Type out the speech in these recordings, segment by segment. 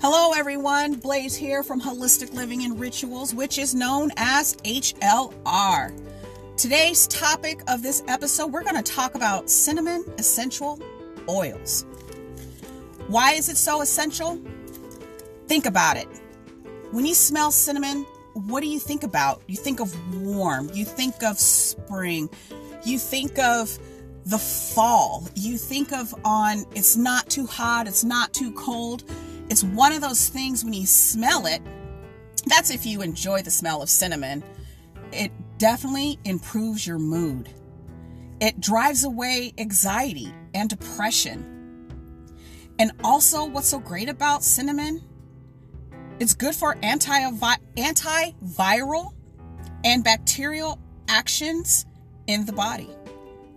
Hello, everyone. Blaze here from Holistic Living and Rituals, which is known as HLR. Today's topic of this episode, we're going to talk about cinnamon essential oils. Why is it so essential? Think about it. When you smell cinnamon, what do you think about? You think of warm, you think of spring, you think of the fall, you think of on it's not too hot, it's not too cold. It's one of those things when you smell it, that's if you enjoy the smell of cinnamon, it definitely improves your mood. It drives away anxiety and depression. And also, what's so great about cinnamon? It's good for anti antiviral and bacterial actions in the body.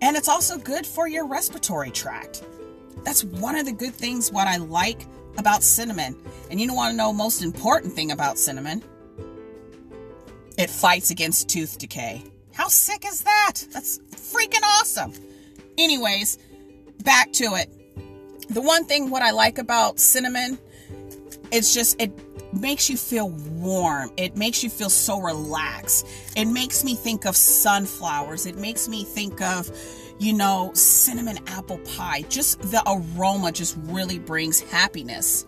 And it's also good for your respiratory tract. That's one of the good things what I like about cinnamon. And you don't want to know most important thing about cinnamon? It fights against tooth decay. How sick is that? That's freaking awesome. Anyways, back to it. The one thing what I like about cinnamon, it's just it makes you feel warm. It makes you feel so relaxed. It makes me think of sunflowers. It makes me think of, you know, cinnamon apple pie. Just the aroma just really brings happiness.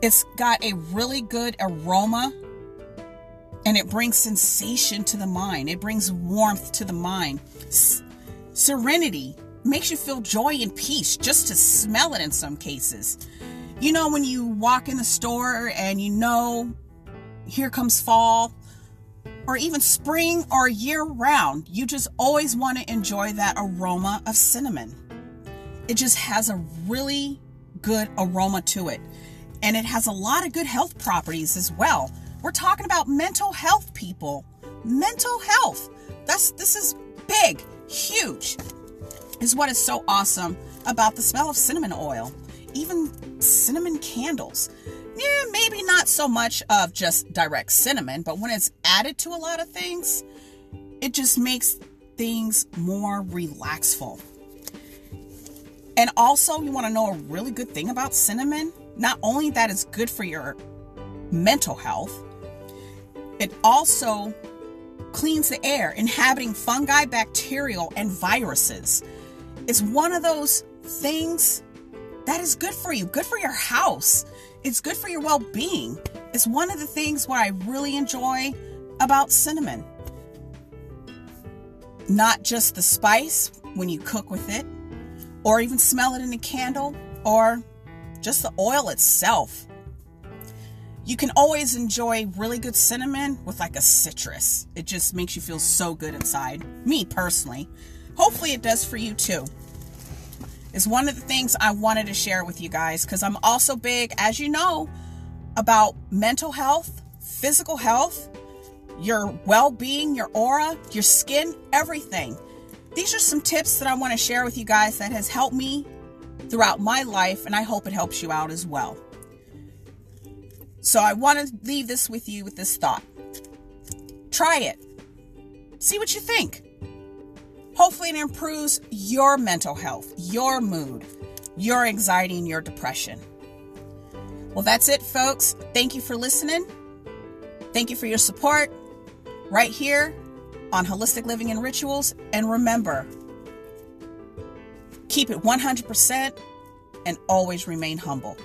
It's got a really good aroma and it brings sensation to the mind. It brings warmth to the mind. S- serenity makes you feel joy and peace just to smell it in some cases. You know, when you walk in the store and you know, here comes fall, or even spring or year round, you just always want to enjoy that aroma of cinnamon. It just has a really good aroma to it. And it has a lot of good health properties as well. We're talking about mental health, people. Mental health. That's this is big, huge. Is what is so awesome about the smell of cinnamon oil. Even cinnamon candles. Yeah, maybe not so much of just direct cinnamon, but when it's added to a lot of things, it just makes things more relaxful. And also, you want to know a really good thing about cinnamon? Not only that it's good for your mental health, it also cleans the air, inhabiting fungi, bacterial, and viruses. It's one of those things that is good for you, good for your house. It's good for your well being. It's one of the things what I really enjoy about cinnamon. Not just the spice when you cook with it, or even smell it in a candle, or just the oil itself. You can always enjoy really good cinnamon with like a citrus. It just makes you feel so good inside. Me personally. Hopefully, it does for you too. Is one of the things I wanted to share with you guys because I'm also big, as you know, about mental health, physical health, your well being, your aura, your skin, everything. These are some tips that I want to share with you guys that has helped me throughout my life, and I hope it helps you out as well. So I want to leave this with you with this thought. Try it. See what you think. Hopefully, it improves your mental health, your mood, your anxiety, and your depression. Well, that's it, folks. Thank you for listening. Thank you for your support right here on Holistic Living and Rituals. And remember, keep it 100% and always remain humble.